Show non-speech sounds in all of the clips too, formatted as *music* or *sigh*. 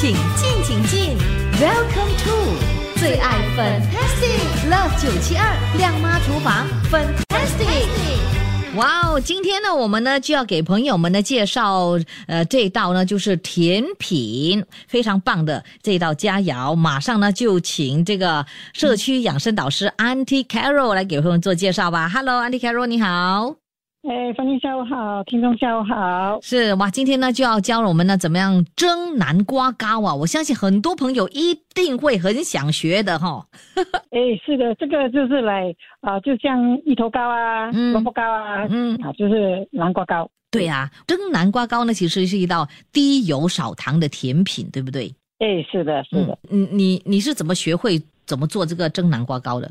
请进，请进，Welcome to 最爱 Fantastic Love 九七二亮妈厨房 Fantastic。哇哦，今天呢，我们呢就要给朋友们呢介绍，呃，这道呢就是甜品，非常棒的这道佳肴。马上呢就请这个社区养生导师 Auntie Carol 来给朋友们做介绍吧。Hello，Auntie Carol，你好。哎，芳妮下午好，听众下午好。是哇，今天呢就要教我们呢怎么样蒸南瓜糕啊！我相信很多朋友一定会很想学的哈。*laughs* 哎，是的，这个就是来啊，就像芋头糕啊、嗯萝卜糕啊，嗯啊，就是南瓜糕。对呀、蒸南瓜糕呢其实是一道低油少糖的甜品，对不对？哎，是的，是的，嗯，你你你是怎么学会怎么做这个蒸南瓜糕的？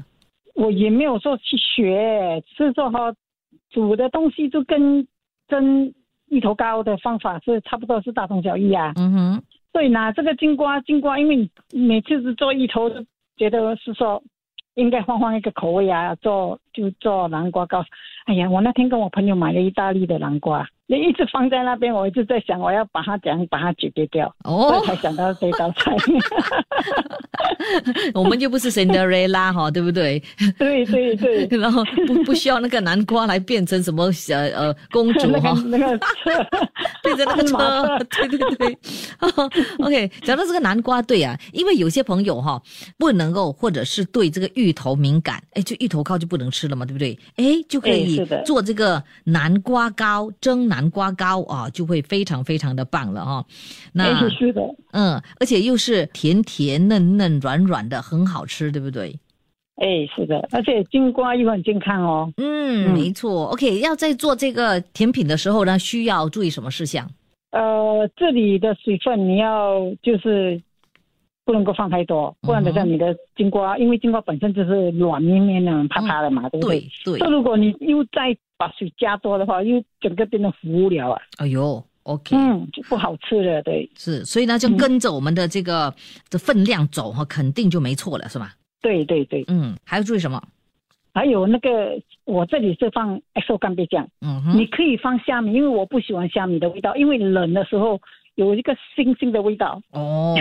我也没有说去学，是说哈，煮的东西就跟蒸芋头糕的方法是差不多，是大同小异啊。嗯哼，所以呢，这个金瓜金瓜，因为你每次是做芋头，就觉得是说应该换换一个口味啊，做就做南瓜糕。哎呀，我那天跟我朋友买了意大利的南瓜，你一直放在那边，我一直在想我要把它怎样把它解决掉，所哦以，才想到这道菜。*laughs* 我们就不是 Cinderella 哈，对不对？对对对，*laughs* 然后不不需要那个南瓜来变成什么呃呃公主 *laughs* 那哈个。那个车，对着那个马车，对对对。OK，讲到这个南瓜，对啊，因为有些朋友哈不能够，或者是对这个芋头敏感，哎，就芋头糕就不能吃了嘛，对不对？哎，就可哎以做这个南瓜糕，蒸南瓜糕啊，就会非常非常的棒了哈。那哎是的，嗯，而且又是甜甜嫩嫩软软的，很好吃，对不对？哎是的，而且金瓜又很健康哦。嗯，嗯没错。OK，要在做这个甜品的时候呢，需要注意什么事项？呃，这里的水分你要就是不能够放太多，不然等下你的金瓜，因为金瓜本身就是软绵绵的、啪啪的嘛，对不对？对对那，如果你又再把水加多的话，又整个变得糊了啊，哎呦，OK。嗯，就不好吃了，对，是，所以呢，就跟着我们的这个的分量走哈，肯定就没错了，是吧？对对对。嗯，还要注意什么？还有那个，我这里是放 XO 干贝酱，嗯哼，你可以放虾米，因为我不喜欢虾米的味道，因为冷的时候有一个腥腥的味道。哦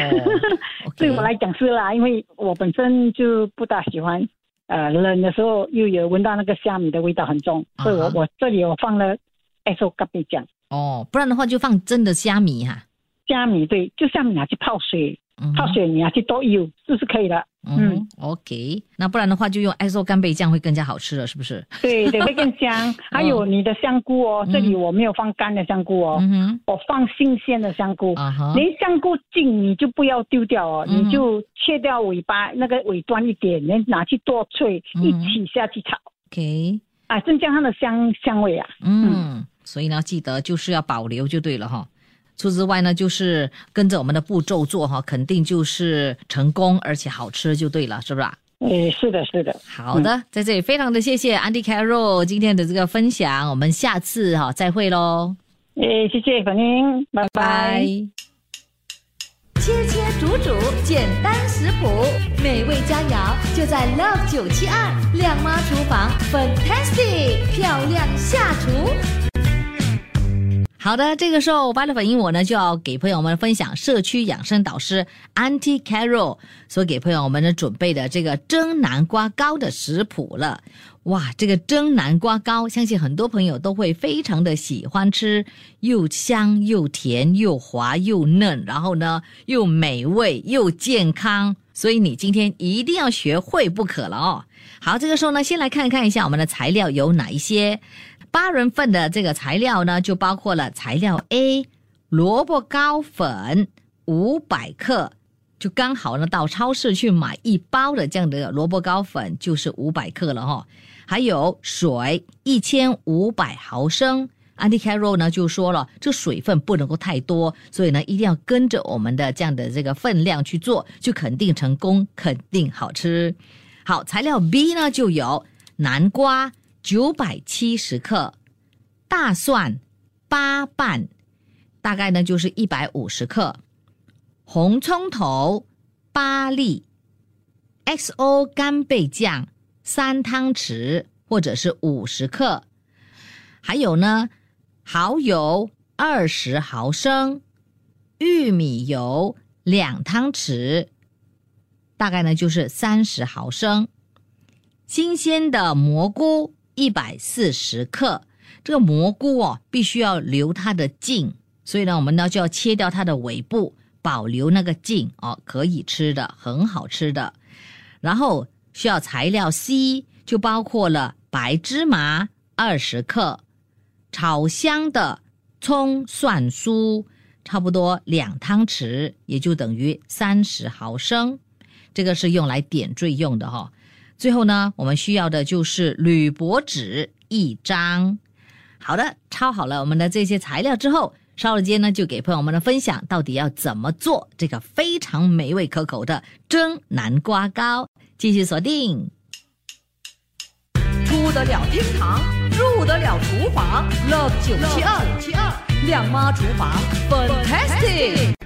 *laughs* 对我来讲是啦，因为我本身就不大喜欢，呃，冷的时候又有闻到那个虾米的味道很重，所以我啊我这里我放了 S O 咖啡酱，哦，不然的话就放真的虾米哈，虾米对，就虾米拿去泡水，泡水你拿去多油，就是可以的。嗯，OK，那不然的话就用 XO 干贝酱会更加好吃了，是不是？对对，*laughs* 会更香。还有你的香菇哦，嗯这里我没有放干的香菇哦，我放新鲜的香菇。连香菇茎你就不要丢掉哦，嗯你就切掉尾巴那个尾端一点，你拿去剁脆，嗯一起下去炒。OK，啊，增加它的香香味啊。嗯，所以呢，记得就是要保留就对了哈。除此之外呢，就是跟着我们的步骤做哈，肯定就是成功而且好吃就对了，是不是啊？诶，是的，是的，好的，在这里非常的谢谢 Andy Carroll 今天的这个分享，我们下次哈再会喽，诶，谢谢粉英，拜拜。切切煮煮，简单食谱，美味佳肴就在 Love 九七二亮妈厨房，Fantastic 漂亮下厨。好的，这个时候巴勒粉英我呢就要给朋友们分享社区养生导师 Auntie Carol 所给朋友们呢准备的这个蒸南瓜糕的食谱了。哇，这个蒸南瓜糕，相信很多朋友都会非常的喜欢吃，又香又甜又滑又嫩，然后呢又美味又健康，所以你今天一定要学会不可了哦。好，这个时候呢，先来看看一下我们的材料有哪一些。八人份的这个材料呢，就包括了材料 A，萝卜糕粉五百克，就刚好呢到超市去买一包的这样的萝卜糕粉就是五百克了哈、还有水一千五百毫升。Andy carol 呢就说了，这水分不能够太多，所以呢一定要跟着我们的这样的这个分量去做，就肯定成功，肯定好吃。好，材料 B 呢就有南瓜九百七十克，大蒜八瓣，大概呢就是一百五十克，红葱头八粒，XO 干贝酱三汤匙或者是五十克，还有呢蚝油二十毫升，玉米油两汤匙，大概呢就是三十毫升。新鲜的蘑菇一百四十克，这个蘑菇哦必须要留它的茎，所以呢我们呢就要切掉它的尾部，保留那个茎哦，可以吃的，很好吃的。然后需要材料 C，就包括了白芝麻二十克，炒香的葱蒜酥差不多两汤匙，也就等于三十毫升。这个是用来点缀用的哈、最后呢，我们需要的就是铝箔纸一张。好的，抄好了我们的这些材料之后，稍后间呢就给朋友们的分享到底要怎么做这个非常美味可口的蒸南瓜糕。继续锁定。出得了厅堂，入得了厨房，Love 九七二七二亮妈厨房，Fantastic。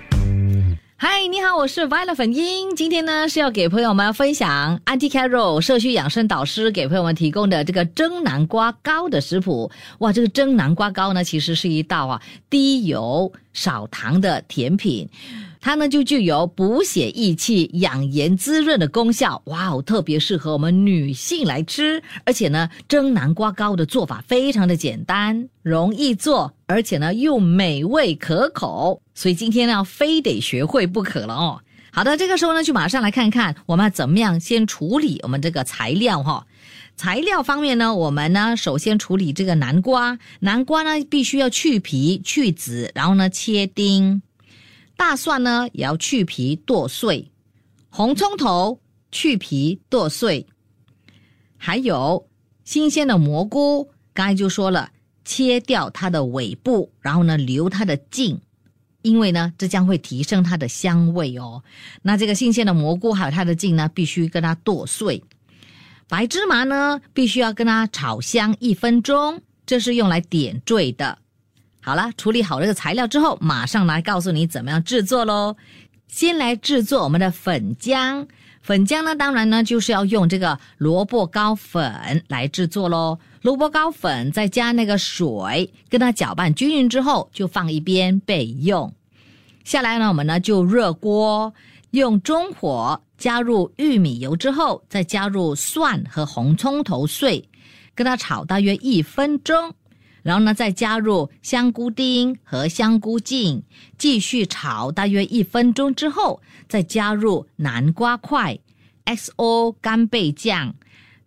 嗨，你好，我是 Violet 粉英。今天呢是要给朋友们分享 a n t i Carol 社区养生导师给朋友们提供的这个蒸南瓜糕的食谱。哇，这个蒸南瓜糕呢，其实是一道啊低油少糖的甜品。它呢就具有补血益气、养颜滋润的功效，哇哦，特别适合我们女性来吃。而且呢，蒸南瓜糕的做法非常的简单，容易做，而且呢又美味可口，所以今天呢非得学会不可了哦。好的，这个时候呢就马上来看看我们要怎么样先处理我们这个材料哈、材料方面呢，我们呢首先处理这个南瓜，南瓜呢必须要去皮去籽，然后呢切丁。大蒜呢也要去皮剁碎，红葱头去皮剁碎，还有新鲜的蘑菇，刚才就说了，切掉它的尾部，然后呢留它的茎，因为呢这将会提升它的香味哦。那这个新鲜的蘑菇还有它的茎呢，必须跟它剁碎。白芝麻呢，必须要跟它炒香一分钟，这是用来点缀的。好了，处理好这个材料之后，马上来告诉你怎么样制作喽。先来制作我们的粉浆，粉浆呢，当然呢就是要用这个萝卜糕粉来制作喽。萝卜糕粉再加那个水，跟它搅拌均匀之后，就放一边备用。下来呢，我们呢就热锅，用中火加入玉米油之后，再加入蒜和红葱头碎，跟它炒大约一分钟。然后呢，再加入香菇丁和香菇茎，继续炒大约一分钟之后，再加入南瓜块、XO 干贝酱，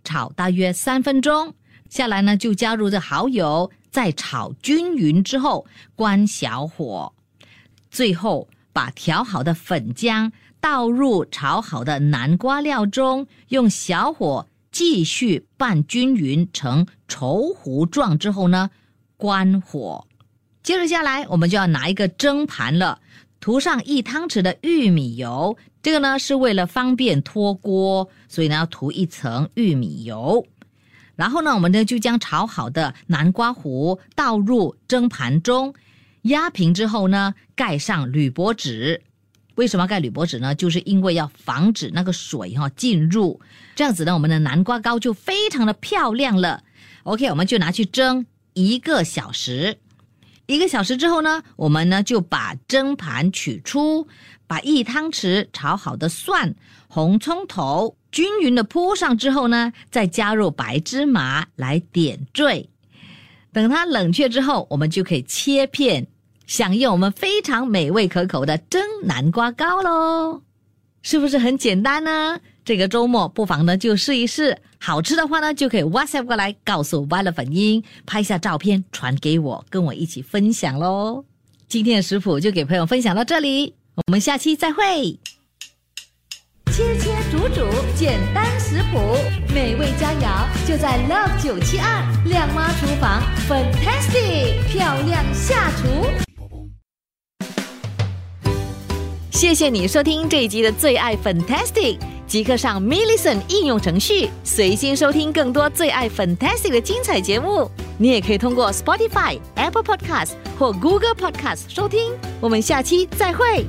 炒大约三分钟。下来呢，就加入这蚝油，再炒均匀之后，关小火。最后把调好的粉浆倒入炒好的南瓜料中，用小火继续拌均匀成稠糊状之后呢，关火。接着下来，我们就要拿一个蒸盘了，涂上一汤匙的玉米油。这个呢是为了方便脱锅，所以呢要涂一层玉米油。然后呢，我们呢就将炒好的南瓜糊倒入蒸盘中，压平之后呢，盖上铝箔纸。为什么要盖铝箔纸呢？就是因为要防止那个水哈、进入，这样子呢，我们的南瓜糕就非常的漂亮了。OK，我们就拿去蒸一个小时。一个小时之后呢，我们呢就把蒸盘取出，把一汤匙炒好的蒜、红葱头均匀的铺上之后呢，再加入白芝麻来点缀。等它冷却之后，我们就可以切片，享用我们非常美味可口的蒸南瓜糕喽。是不是很简单呢？这个周末不妨呢就试一试，好吃的话呢就可以 WhatsApp 过来告诉 v i o l 粉音，拍下照片传给我，跟我一起分享喽。今天的食谱就给朋友分享到这里，我们下期再会。切切煮煮，简单食谱，美味佳肴就在 Love 九七二亮妈厨房，Fantastic 漂亮下厨。谢谢你收听这一集的最爱 Fantastic，即刻上 m i l l i c e n 应用程序，随心收听更多最爱 Fantastic 的精彩节目。你也可以通过 Spotify、Apple Podcast 或 Google Podcast 收听。我们下期再会。